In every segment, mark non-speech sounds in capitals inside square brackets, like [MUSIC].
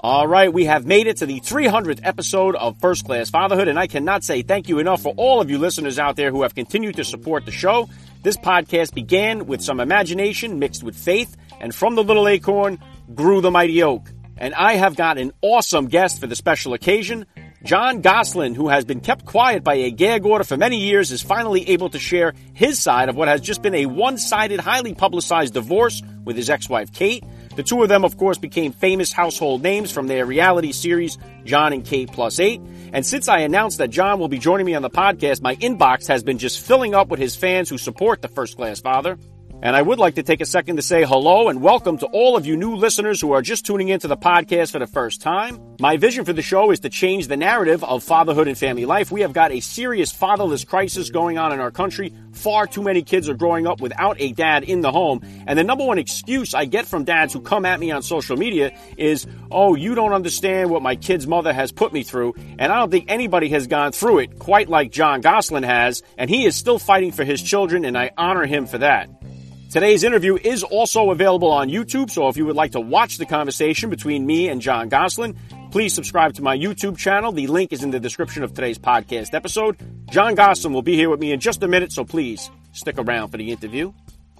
All right, we have made it to the 300th episode of First Class Fatherhood, and I cannot say thank you enough for all of you listeners out there who have continued to support the show. This podcast began with some imagination mixed with faith, and from the little acorn grew the mighty oak and I have got an awesome guest for the special occasion. Jon Gosselin, who has been kept quiet by a gag order for many years, is finally able to share his side of what has just been a one-sided, highly publicized divorce with his ex-wife Kate. The two of them, of course, became famous household names from their reality series, Jon and Kate Plus Eight. And since I announced that John will be joining me on the podcast, my inbox has been just filling up with his fans who support the first class father. And I would like to take a second to say hello and welcome to all of you new listeners who are just tuning into the podcast for the first time. My vision for the show is to change the narrative of fatherhood and family life. We have got a serious fatherless crisis going on in our country. Far too many kids are growing up without a dad in the home. And the number one excuse I get from dads who come at me on social media is, oh, you don't understand what my kid's mother has put me through. And I don't think anybody has gone through it quite like Jon Gosselin has. And he is still fighting for his children, and I honor him for that. Today's interview is also available on YouTube, so if you would like to watch the conversation between me and Jon Gosselin, please subscribe to my YouTube channel. The link is in the description of today's podcast episode. Jon Gosselin will be here with me in just a minute, so please stick around for the interview.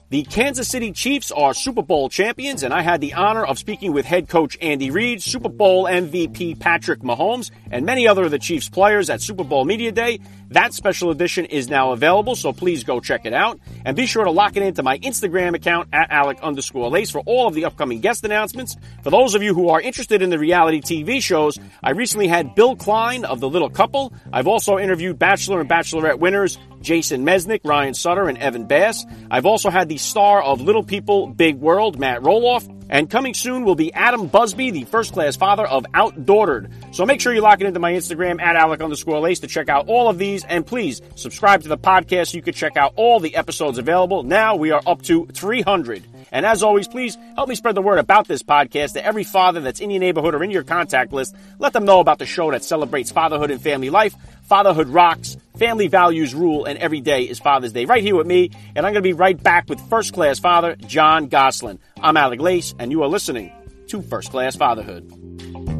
The Kansas City Chiefs are Super Bowl champions, and I had the honor of speaking with head coach Andy Reid, Super Bowl MVP Patrick Mahomes, and many other of the Chiefs players at Super Bowl Media Day. That special edition is now available, so please go check it out. And be sure to lock it into my Instagram account at Alec underscore Lace for all of the upcoming guest announcements. For those of you who are interested in the reality TV shows, I recently had Bill Klein of The Little Couple. I've also interviewed Bachelor and Bachelorette winners Jason Mesnick, Ryan Sutter, and Evan Bass. I've also had the star of Little People, Big World, Matt Roloff. And coming soon will be Adam Busby, the first class father of Outdaughtered. So make sure you lock it into my Instagram at Alec underscore Lace to check out all of these. And please subscribe to the podcast so you can check out all the episodes available. Now we are up to 300. And as always, please help me spread the word about this podcast to every father that's in your neighborhood or in your contact list. Let them know about the show that celebrates fatherhood and family life. Fatherhood rocks, family values rule, and every day is Father's Day right here with me. And I'm going to be right back with first class father, Jon Gosselin. I'm Alec Lace, and you are listening to First Class Fatherhood.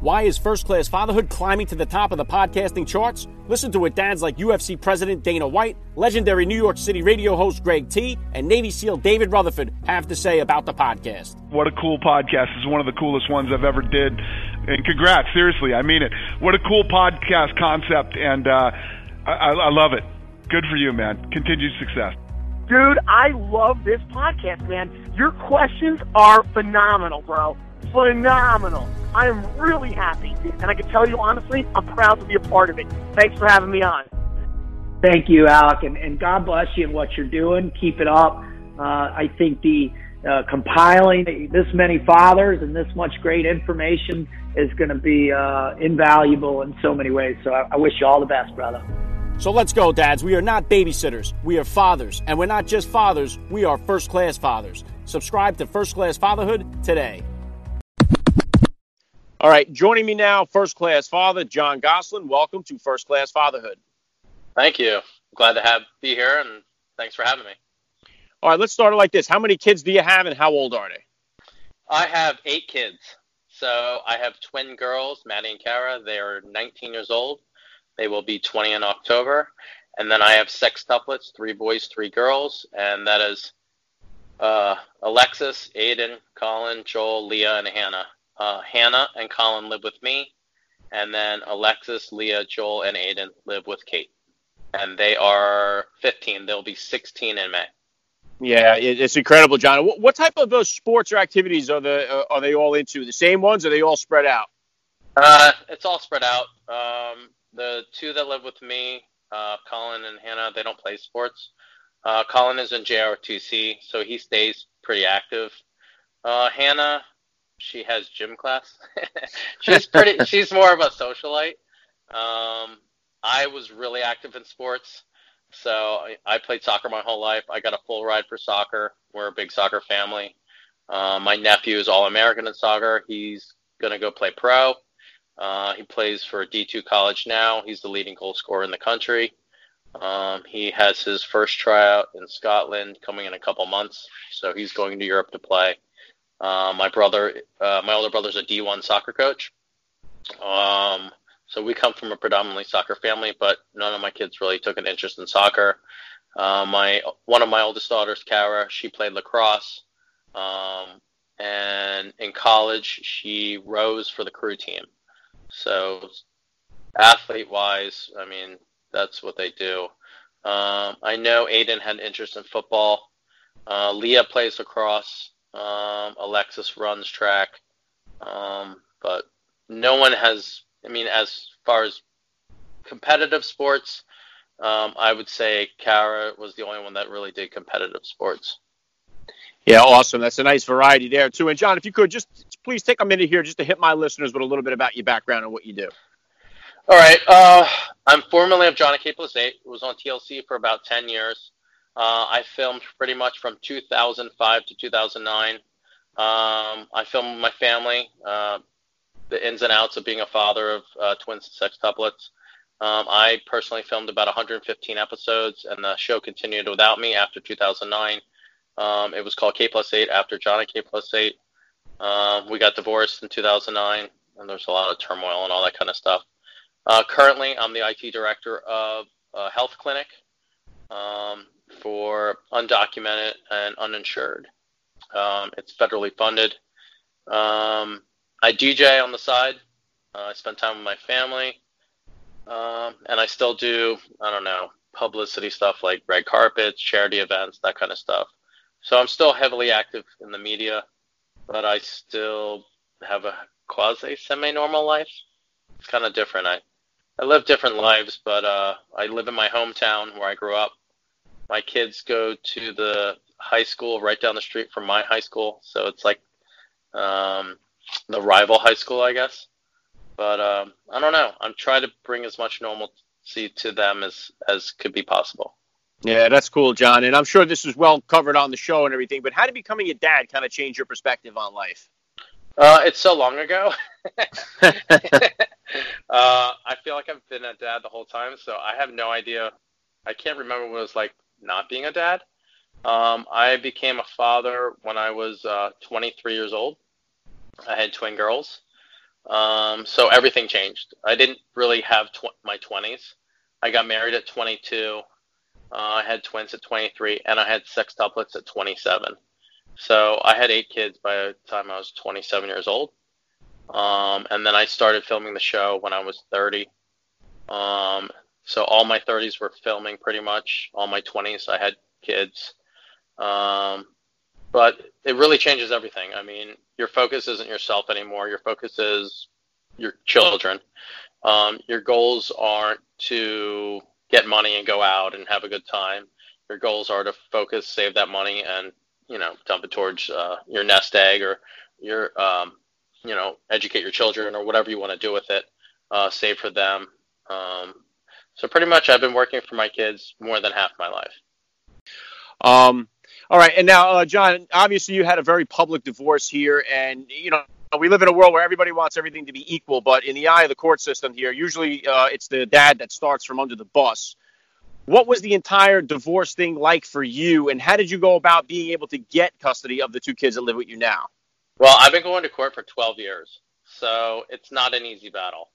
Why is First Class Fatherhood climbing to the top of the podcasting charts? Listen to what dads like UFC President Dana White, legendary New York City radio host Greg T, and Navy SEAL David Rutherford have to say about the podcast. What a cool podcast. This is one of the coolest ones I've ever did. And congrats, seriously, I mean it. What a cool podcast concept, and uh, I, I love it. Good for you, man. Continued success. Dude, I love this podcast, man. Your questions are phenomenal, bro. Phenomenal. I am really happy. And I can tell you honestly, I'm proud to be a part of it. Thanks for having me on. Thank you, Alec, and, and God bless you and what you're doing. Keep it up. Uh, I think the uh, compiling this many fathers and this much great information is going to be uh, invaluable in so many ways. So I, I wish you all the best, brother. So let's go, dads. We are not babysitters. We are fathers. And we're not just fathers, we are first class fathers. Subscribe to First Class Fatherhood today. All right, joining me now, first class father Jon Gosselin. Welcome to First Class Fatherhood. Thank you. Glad to have be here, and thanks for having me. All right, let's start it like this. How many kids do you have, and how old are they? I have eight kids. So I have twin girls, Mady and Cara. They are 19 years old. They will be 20 in October. And then I have sextuplets, three boys, three girls, and that is uh, Alexis, Aaden, Collin, Joel, Leah, and Hannah uh, Hannah and Collin live with me, and then Alexis, Leah, Joel, and Aaden live with Kate. And they are 15. They'll be 16 in May. Yeah, it's incredible, John. What, type of those sports or activities are the uh, are they all into? The same ones, or are they all spread out? Uh, it's all spread out. Um, the two that live with me, uh, Collin and Hannah, they don't play sports. Uh, Collin is in JROTC, so he stays pretty active. Uh, Hannah, she has gym class. [LAUGHS] she's pretty. [LAUGHS] she's more of a socialite. Um, I was really active in sports, so I, I played soccer my whole life. I got a full ride for soccer. We're a big soccer family. Uh, my nephew is all American in soccer. He's gonna go play pro. Uh, he plays for D2 college now. He's the leading goal scorer in the country. Um, he has his first tryout in Scotland coming in a couple months, so he's going to Europe to play. Uh, my brother, uh, my older brother's a D1 soccer coach. Um, so we come from a predominantly soccer family, but none of my kids really took an interest in soccer. Uh, my one of my oldest daughters, Cara, she played lacrosse, um, and in college she rose for the crew team. So athlete wise, I mean that's what they do. Um, I know Aaden had interest in football. Uh, Leah plays lacrosse. Um, Alexis runs track. Um, but no one has, I mean, as far as competitive sports, um, I would say Cara was the only one that really did competitive sports. Yeah, awesome. That's a nice variety there, too. And John, if you could just please take a minute here just to hit my listeners with a little bit about your background and what you do. All right. Uh, I'm formerly of Jon and Kate plus 8. Was on TLC for about 10 years. Uh, I filmed pretty much from 2005 to 2009. Um, I filmed my family, uh, the ins and outs of being a father of uh, twins and sextuplets. Um, I personally filmed about 115 episodes, and the show continued without me after 2009. Um, it was called K plus 8 after Jon and Kate plus 8. Um, we got divorced in 2009, and there's a lot of turmoil and all that kind of stuff. Uh, currently, I'm the IT director of a health clinic. Um, for undocumented and uninsured. Um, it's federally funded. Um, I DJ on the side. Uh, I spend time with my family. Um, and I still do, I don't know, publicity stuff like red carpets, charity events, that kind of stuff. So I'm still heavily active in the media, but I still have a quasi semi normal life. It's kind of different. I, I live different lives, but uh, I live in my hometown where I grew up my kids go to the high school right down the street from my high school, so it's like um, the rival high school, I guess. But um, I don't know. I'm trying to bring as much normalcy to them as as could be possible. Yeah, that's cool, John. And I'm sure this is well covered on the show and everything. But how did becoming a dad kind of change your perspective on life? Uh, it's so long ago. [LAUGHS] [LAUGHS] uh, I feel like I've been a dad the whole time, so I have no idea. I can't remember what it was like not being a dad. Um, I became a father when I was uh, 23 years old. I had twin girls. Um, so everything changed. I didn't really have tw- my 20s. I got married at 22. Uh, I had twins at 23, and I had sextuplets at 27. So I had eight kids by the time I was 27 years old. Um, and then I started filming the show when I was 30. Um, so all my 30s were filming pretty much. All my 20s, I had kids. Um, but it really changes everything. I mean, your focus isn't yourself anymore. Your focus is your children. Um, your goals aren't to get money and go out and have a good time. Your goals are to focus, save that money, and you know, dump it towards uh, your nest egg or your, um, you know, educate your children or whatever you want to do with it. Uh, save for them. Um, so pretty much, I've been working for my kids more than half my life. Um, all right, and now, uh, John, obviously you had a very public divorce here, and you know we live in a world where everybody wants everything to be equal, but in the eye of the court system here, usually uh, it's the dad that starts from under the bus. What was the entire divorce thing like for you, and how did you go about being able to get custody of the two kids that live with you now? Well, I've been going to court for 12 years, so it's not an easy battle.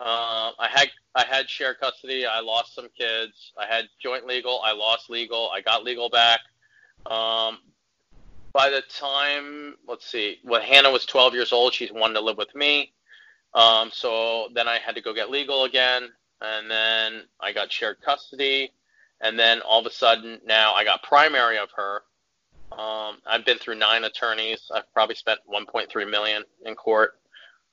Uh, I had I had shared custody. I lost some kids. I had joint legal. I lost legal. I got legal back. Um, by the time, let's see, when Hannah was 12 years old, she wanted to live with me. Um, so then I had to go get legal again, and then I got shared custody, and then all of a sudden now I got primary of her. Um, I've been through nine attorneys. I've probably spent 1.3 million in court,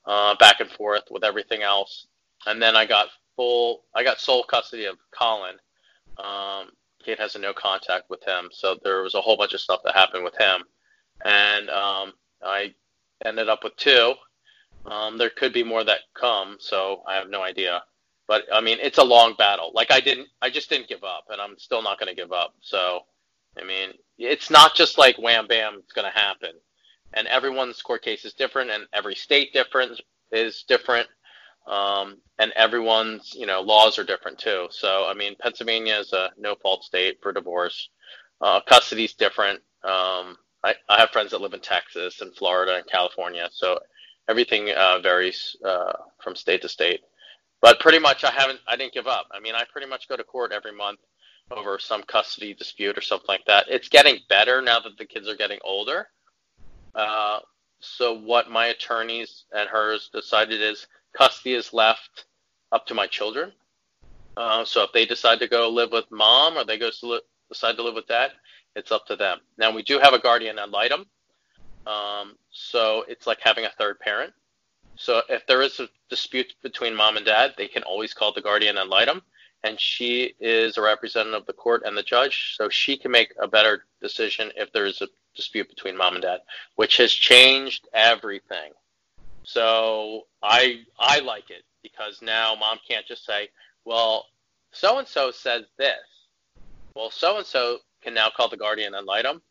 uh, back and forth with everything else and then I got full, I got sole custody of Collin. Um, Kate has a no contact with him, so there was a whole bunch of stuff that happened with him. and um, I ended up with two. Um, there could be more that come, so I have no idea. But I mean, it's a long battle. Like I didn't, I just didn't give up, and I'm still not going to give up. So, I mean, it's not just like wham bam, it's going to happen. And everyone's court case is different, and every state different is different, um, and everyone's you know laws are different too. So, I mean, Pennsylvania is a no fault state for divorce. Uh, custody's different. Um, I, I have friends that live in Texas and Florida and California, so everything uh, varies uh, from state to state. But pretty much, I haven't, I didn't give up. I mean, I pretty much go to court every month over some custody dispute or something like that. It's getting better now that the kids are getting older. Uh, so what my attorneys and hers decided is custody is left up to my children. Uh, so if they decide to go live with mom or they go to li- decide to live with dad, it's up to them. Now we do have a guardian ad litem, um, so it's like having a third parent. So if there is a dispute between mom and dad, they can always call the guardian ad litem, and she is a representative of the court and the judge, so she can make a better decision if there is a dispute between mom and dad, which has changed everything. So I I like it because now mom can't just say, well, so and so says this. Well, so and so can now call the guardian and light litem,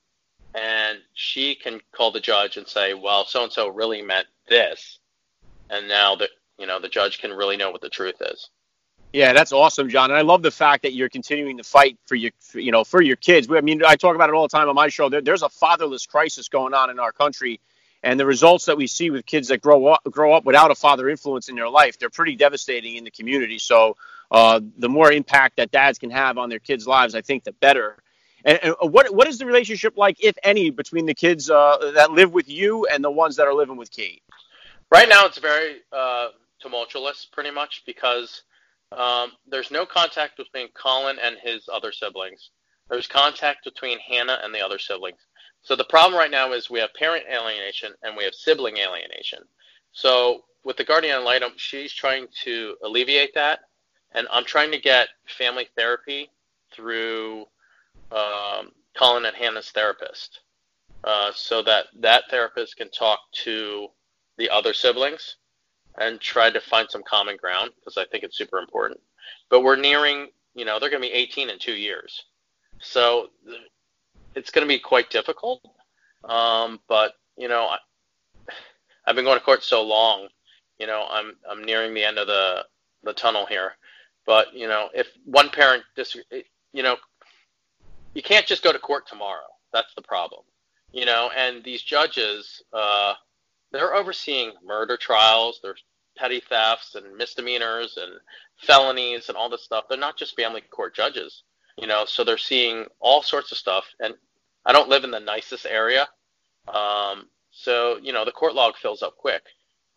and she can call the judge and say, well, so and so really meant this and now that you know the judge can really know what the truth is. Yeah, that's awesome, John. And I love the fact that you're continuing to fight for your, you know, for your kids. I mean, I talk about it all the time on my show. There, there's a fatherless crisis going on in our country, and the results that we see with kids that grow up grow up without a father influence in their life, they're pretty devastating in the community. So, uh, the more impact that dads can have on their kids' lives, I think, the better. And, and what what is the relationship like, if any, between the kids uh, that live with you and the ones that are living with Kate? Right now, it's very uh, tumultuous, pretty much, because um, there's no contact between Collin and his other siblings. There's contact between Hannah and the other siblings. So the problem right now is we have parent alienation and we have sibling alienation. So with the guardian ad she's trying to alleviate that, and I'm trying to get family therapy through um, Collin and Hannah's therapist, uh, so that that therapist can talk to the other siblings and try to find some common ground because I think it's super important. But we're nearing, you know, they're going to be 18 in two years. So it's going to be quite difficult. Um, but, you know, I, I've been going to court so long, you know, I'm, I'm nearing the end of the, the tunnel here. But, you know, if one parent, dis- you know, you can't just go to court tomorrow. That's the problem. You know, and these judges, uh, they're overseeing murder trials, there's petty thefts and misdemeanors and felonies and all this stuff. They're not just family court judges, you know, so they're seeing all sorts of stuff. And I don't live in the nicest area. Um, so, you know, the court log fills up quick.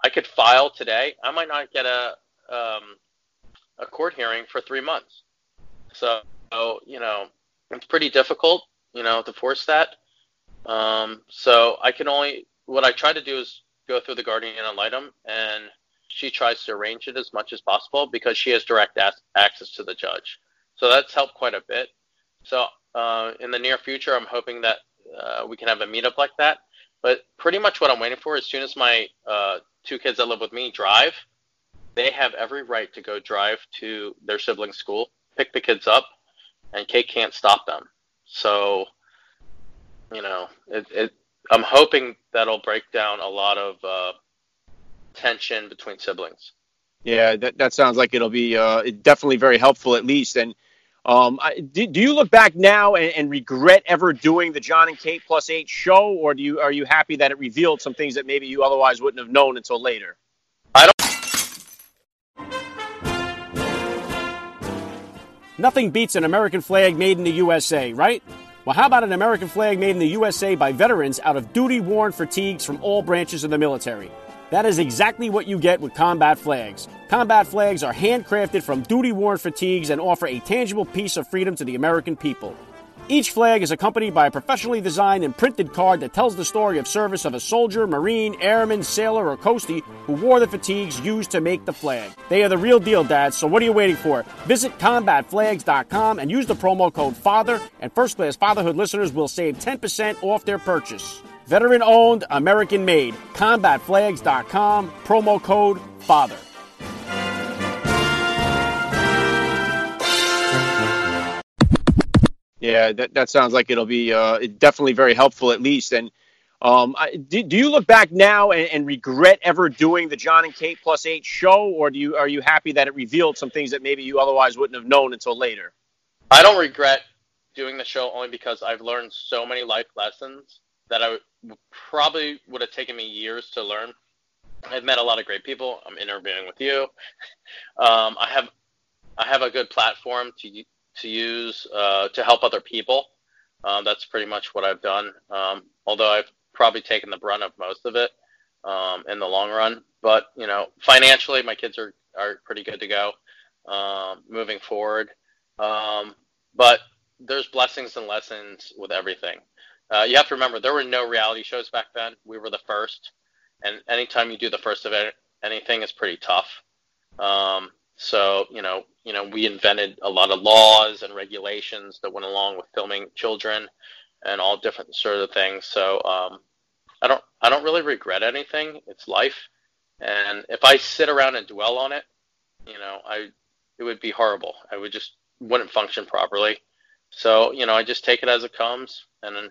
I could file today. I might not get a, um, a court hearing for three months. So, you know, it's pretty difficult, you know, to force that. Um, so I can only what I try to do is go through the guardian ad litem, and she tries to arrange it as much as possible because she has direct as- access to the judge. So that's helped quite a bit. So uh, in the near future, I'm hoping that uh, we can have a meetup like that. But pretty much what I'm waiting for, as soon as my uh, two kids that live with me drive, they have every right to go drive to their sibling school, pick the kids up, and Kate can't stop them. So, you know, it, it I'm hoping that'll break down a lot of uh, tension between siblings. Yeah, that, that sounds like it'll be uh, definitely very helpful at least. And um, I, do, do, you look back now and, and, regret ever doing the Jon and Kate plus eight show, or do you are you happy that it revealed some things that maybe you otherwise wouldn't have known until later? I don't. Nothing beats an American flag made in the USA, right? Well, how about an American flag made in the USA by veterans out of duty worn fatigues from all branches of the military? That is exactly what you get with combat flags. Combat flags are handcrafted from duty worn fatigues and offer a tangible piece of freedom to the American people. Each flag is accompanied by a professionally designed and printed card that tells the story of service of a soldier, marine, airman, sailor, or coastie who wore the fatigues used to make the flag. They are the real deal, Dad, so what are you waiting for? Visit combatflags.com and use the promo code FATHER, and first class fatherhood listeners will save 10% off their purchase. Veteran owned, American made. CombatFlags.com, promo code FATHER. Yeah, that, that sounds like it'll be uh, definitely very helpful, at least. And um, I, do, do, you look back now and, and, regret ever doing the Jon and Kate plus eight show, or do you are you happy that it revealed some things that maybe you otherwise wouldn't have known until later? I don't regret doing the show only because I've learned so many life lessons that I probably would have taken me years to learn. I've met a lot of great people. I'm interviewing with you. Um, I have I have a good platform to to use uh, to help other people. Um, that's pretty much what I've done. Um, although I've probably taken the brunt of most of it um, in the long run. But you know, financially, my kids are are pretty good to go um, moving forward. But there's blessings and lessons with everything. Uh, you have to remember there were no reality shows back then. We were the first, and anytime you do the first of anything, is pretty tough. Um, so you know, you know, we invented a lot of laws and regulations that went along with filming children and all different sort of things. So um, I don't, I don't really regret anything. It's life, and if I sit around and dwell on it, you know, I, it would be horrible. I would just wouldn't function properly. So you know, I just take it as it comes, and then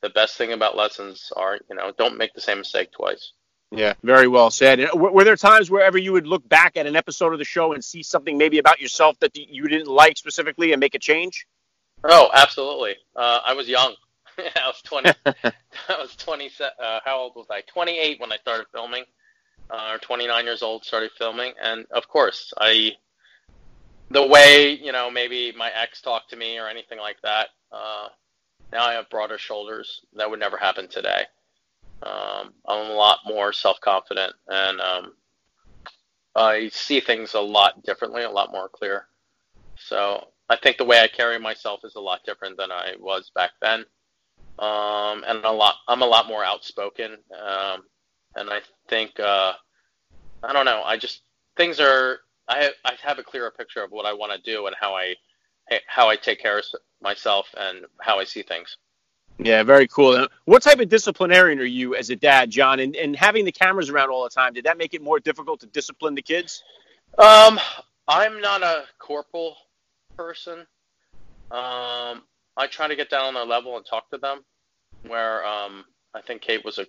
the best thing about lessons are, you know, don't make the same mistake twice. Yeah, very well said. Were there times wherever you would look back at an episode of the show and see something maybe about yourself that you didn't like specifically and make a change? Oh, absolutely. Uh, I was young. [LAUGHS] I was 20. [LAUGHS] I was 20. Uh, how old was I? 28 when I started filming, uh, or 29 years old started filming, and of course, I. The way you know, maybe my ex talked to me or anything like that. Uh, now I have broader shoulders. That would never happen today. Um, I'm a lot more self confident and um, I see things a lot differently, a lot more clear. So I think the way I carry myself is a lot different than I was back then. Um, and a lot, I'm a lot more outspoken. Um, and I think, uh, I don't know, I just, things are, I I have a clearer picture of what I want to do and how I, how I take care of myself and how I see things. Yeah, very cool. What type of disciplinarian are you as a dad, John? And, and having the cameras around all the time, did that make it more difficult to discipline the kids? Um, I'm not a corporal person. Um, I try to get down on their level and talk to them. Where um, I think Kate was a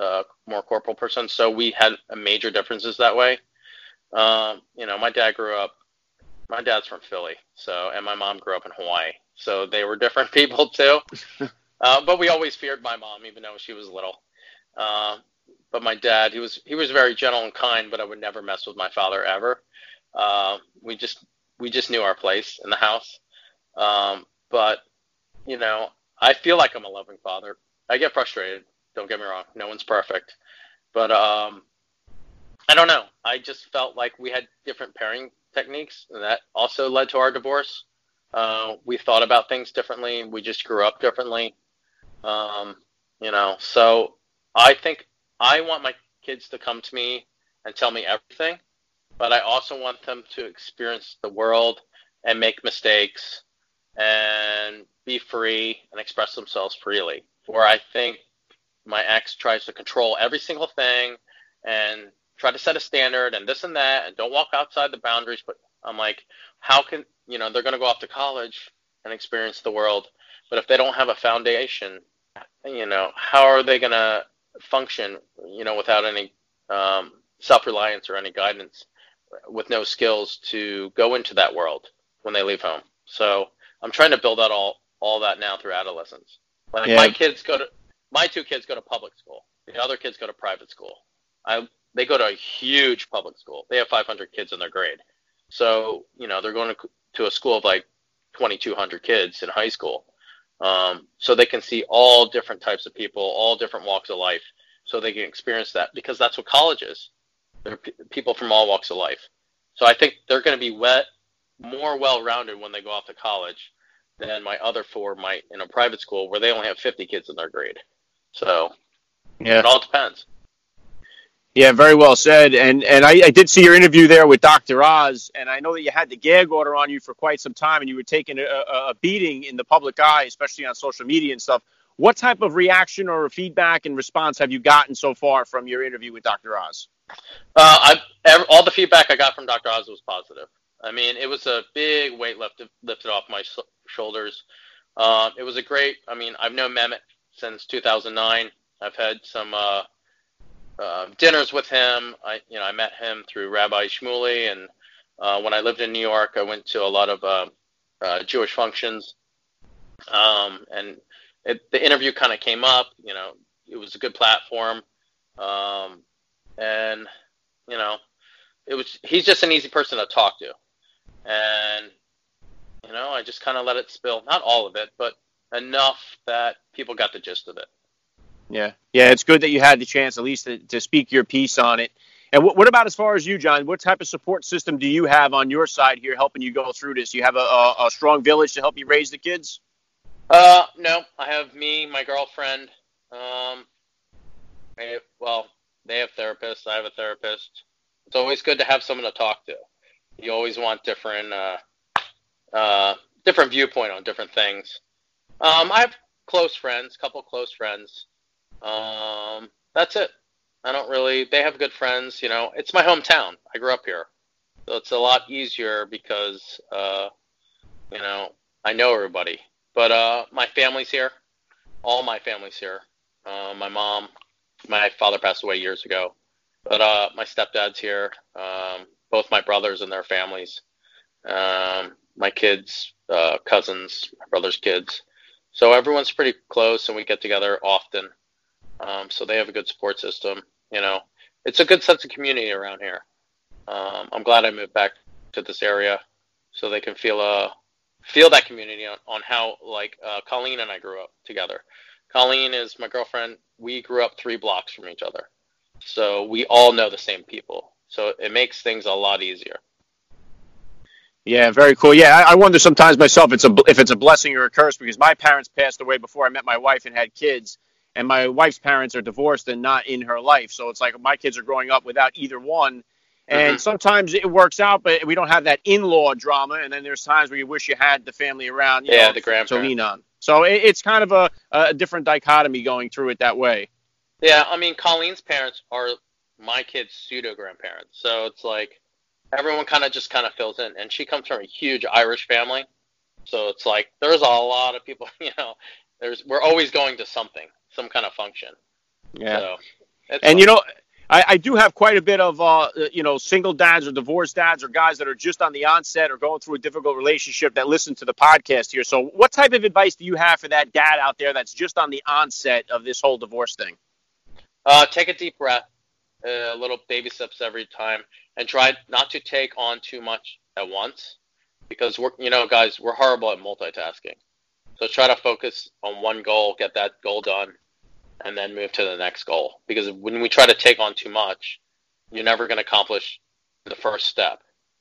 uh, more corporal person, so we had major differences that way. Um, you know, my dad grew up. My dad's from Philly, so and my mom grew up in Hawaii, so they were different [LAUGHS] people too. [LAUGHS] Uh, but we always feared my mom, even though she was little. Uh, but my dad, he was he was very gentle and kind, but I would never mess with my father ever. Uh, we just we just knew our place in the house. Um, but you know, I feel like I'm a loving father. I get frustrated. Don't get me wrong. No one's perfect, but um, I don't know. I just felt like we had different pairing techniques, and that also led to our divorce. Uh, we thought about things differently. We just grew up differently. Um, you know, so I think I want my kids to come to me and tell me everything, but I also want them to experience the world and make mistakes and be free and express themselves freely. Where I think my ex tries to control every single thing and try to set a standard and this and that and don't walk outside the boundaries. But I'm like, how can, you know, they're going to go off to college and experience the world. But if they don't have a foundation you know, how are they going to function, you know, without any um, self-reliance or any guidance, with no skills to go into that world when they leave home? So I'm trying to build out all all that now through adolescence. Like yeah. my kids go to my two kids go to public school. The other kids go to private school. I they go to a huge public school. They have 500 kids in their grade. So you know they're going to to a school of like 2,200 kids in high school um, so they can see all different types of people, all different walks of life, so they can experience that because that's what college is. They're p- people from all walks of life. So I think they're going to be wet, more well-rounded when they go off to college than my other four might in a private school where they only have 50 kids in their grade. So yeah, it all depends. Yeah, very well said. And and I, I, did see your interview there with Dr. Oz, and I know that you had the gag order on you for quite some time, and you were taking a, a beating in the public eye, especially on social media and stuff. What type of reaction or feedback and response have you gotten so far from your interview with Dr. Oz? Uh, I, all the feedback I got from Dr. Oz was positive. I mean, it was a big weight lifted lifted off my sh- shoulders. Uh, it was a great. I mean, I've known Mehmet since 2009. I've had some uh, uh, dinners with him. I, you know, I met him through Rabbi Shmuley, and uh, when I lived in New York, I went to a lot of uh, uh, Jewish functions. Um, and it, the interview kind of came up. You know, it was a good platform, um, and you know, it was. He's just an easy person to talk to, and you know, I just kind of let it spill. Not all of it, but enough that people got the gist of it. Yeah, yeah, it's good that you had the chance at least to, to speak your piece on it. And what, what, about as far as you, John? What type of support system do you have on your side here, helping you go through this? You have a, a, a strong village to help you raise the kids. Uh, no, I have me, my girlfriend. Um, I, well, they have therapists. I have a therapist. It's always good to have someone to talk to. You always want different, uh, uh, different viewpoint on different things. Um, I have close friends, couple close friends. Um, that's it. I don't really. They have good friends. You know, it's my hometown. I grew up here, so it's a lot easier because uh, you know I know everybody. But uh, my family's here. All my family's here. Uh, my mom, my father passed away years ago, but uh, my stepdad's here. Um, both my brothers and their families. Um, my kids, uh, cousins, my brother's kids. So everyone's pretty close, and we get together often. Um, so they have a good support system. You know, it's a good sense of community around here. Um, I'm glad I moved back to this area so they can feel uh feel that community on, on how like uh, Colleen and I grew up together. Colleen is my girlfriend. We grew up three blocks from each other, so we all know the same people. So it makes things a lot easier. Yeah, very cool. Yeah, I, I wonder sometimes myself it's a if it's a blessing or a curse because my parents passed away before I met my wife and had kids and my wife's parents are divorced and not in her life. So it's like my kids are growing up without either one. And mm-hmm. sometimes it works out, but we don't have that in-law drama. And then there's times where you wish you had the family around, yeah, know, the grandparents to lean on. So it, it's kind of a, a different dichotomy going through it that way. Yeah, I mean, Colleen's parents are my kids' pseudo grandparents, so it's like everyone kind of just kind of fills in. And she comes from a huge Irish family, so it's like there's a lot of people. [LAUGHS] You know, there's we're always going to something some kind of function. Yeah. So, and fun. you know, I, I, do have quite a bit of uh, you know single dads or divorced dads or guys that are just on the onset or going through a difficult relationship that listen to the podcast here. So, what type of advice do you have for that dad out there that's just on the onset of this whole divorce thing? Uh, take a deep breath, a uh, little baby steps every time, and try not to take on too much at once, because we're you know guys we're horrible at multitasking. So try to focus on one goal, get that goal done, and then move to the next goal. Because when we try to take on too much, you're never going to accomplish the first step,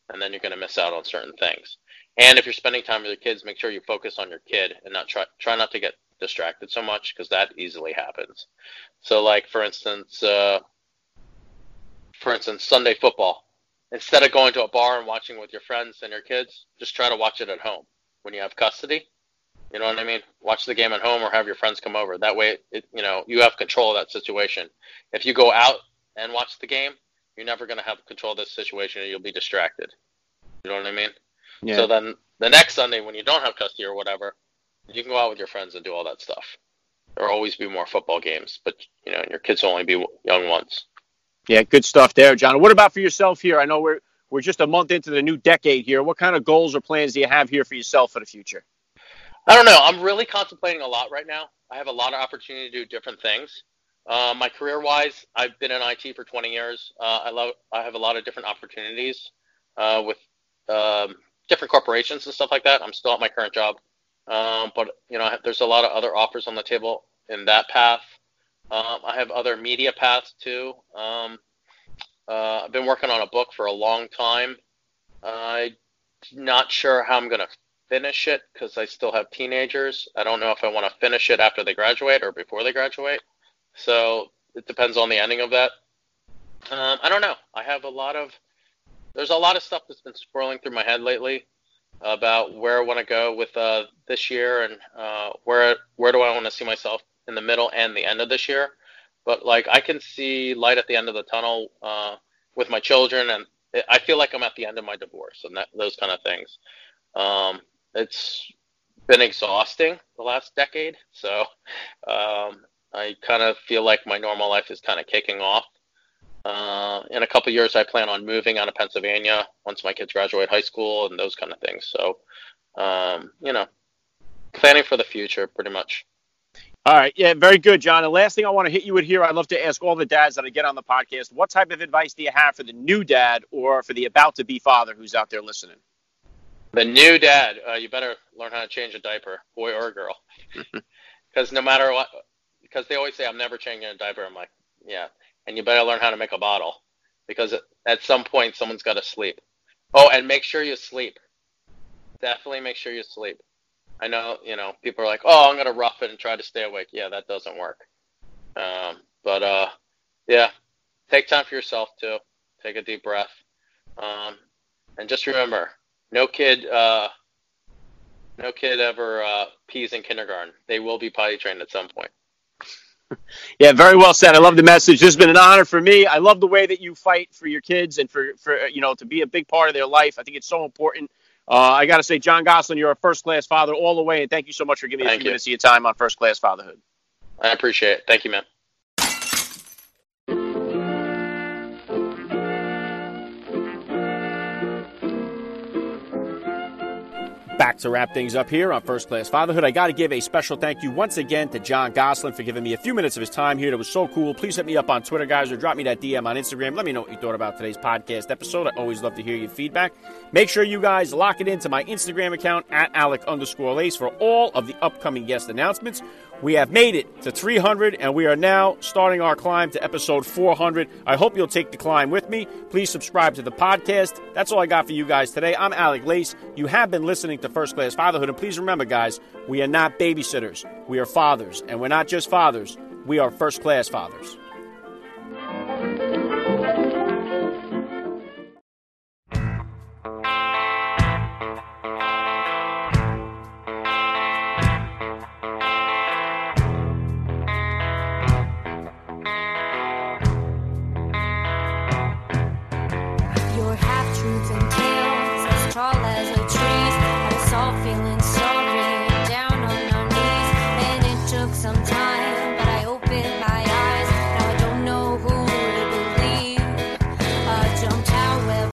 and then you're going to miss out on certain things. And if you're spending time with your kids, make sure you focus on your kid and not try try not to get distracted so much because that easily happens. So, like for instance, uh, for instance, Sunday football. Instead of going to a bar and watching with your friends and your kids, just try to watch it at home when you have custody you know what I mean? Watch the game at home or have your friends come over. That way, it, you know, you have control of that situation. If you go out and watch the game, you're never going to have control of this situation and you'll be distracted. You know what I mean? Yeah. So then the next Sunday when you don't have custody or whatever, you can go out with your friends and do all that stuff. There'll always be more football games, but you know, your kids will only be young ones. Yeah, good stuff there, John. What about for yourself here? I know we're we're just a month into the new decade here. What kind of goals or plans do you have here for yourself for the future? I don't know. I'm really contemplating a lot right now. I have a lot of opportunity to do different things. Uh, my career wise, I've been in IT for 20 years. Uh, I love. I have a lot of different opportunities uh, with um, different corporations and stuff like that. I'm still at my current job, um, but you know, there's a lot of other offers on the table in that path. Um, I have other media paths too. Um, uh, I've been working on a book for a long time. I'm not sure how I'm to finish it because I still have teenagers. I don't know if I want to finish it after they graduate or before they graduate. So it depends on the ending of that. Um, I don't know. I have a lot of there's a lot of stuff that's been swirling through my head lately. about where I want to go with uh, this year and uh, where where do I want to see myself in the middle and the end of this year. But like I can see light at the end of the tunnel uh, with my children, and I feel like I'm at the end of my divorce and that, those kind of things. Um, it's been exhausting the last decade, so um, I kind of feel like my normal life is kind of kicking off. Uh, in a couple years, I plan on moving out of Pennsylvania once my kids graduate high school and those kind of things. So, um, you know, planning for the future, pretty much. All right, yeah, very good, John. The last thing I want to hit you with here, I'd love to ask all the dads that I get on the podcast, what type of advice do you have for the new dad or for the about to be father who's out there listening? The new dad, uh, you better learn how to change a diaper, boy or girl, [LAUGHS] because no matter what, because they always say I'm never changing a diaper. I'm like, yeah, and you better learn how to make a bottle because at some point someone's got to sleep. Oh, and make sure you sleep. Definitely make sure you sleep. I know, you know, people are like, "Oh, I'm gonna rough it and try to stay awake." Yeah, that doesn't work. Um, but uh, yeah, take time for yourself too. Take a deep breath, um, and just remember, no kid, uh, no kid ever uh, pees in kindergarten. They will be potty trained at some point. [LAUGHS] Yeah, very well said. I love the message. This has been an honor for me. I love the way that you fight for your kids and for, for you know to be a big part of their life. I think it's so important. Uh, I got to say, Jon Gosselin, you're a first class father all the way, and thank you so much for giving me a few minutes of your time on First Class Fatherhood. I appreciate it. Thank you, man. Back to wrap things up here on First Class Fatherhood. I got to give a special thank you once again to Jon Gosselin for giving me a few minutes of his time here. That was so cool. Please hit me up on Twitter, guys, or drop me that DM on Instagram. Let me know what you thought about today's podcast episode. I always love to hear your feedback. Make sure you guys lock it into my Instagram account at Alec underscore Lace for all of the upcoming guest announcements. We have made it to 300, and we are now starting our climb to episode 400. I hope you'll take the climb with me. Please subscribe to the podcast. That's all I got for you guys today. I'm Alec Lace. You have been listening to First Class Fatherhood, and please remember, guys, we are not babysitters. We are fathers, and we're not just fathers. We are first class fathers.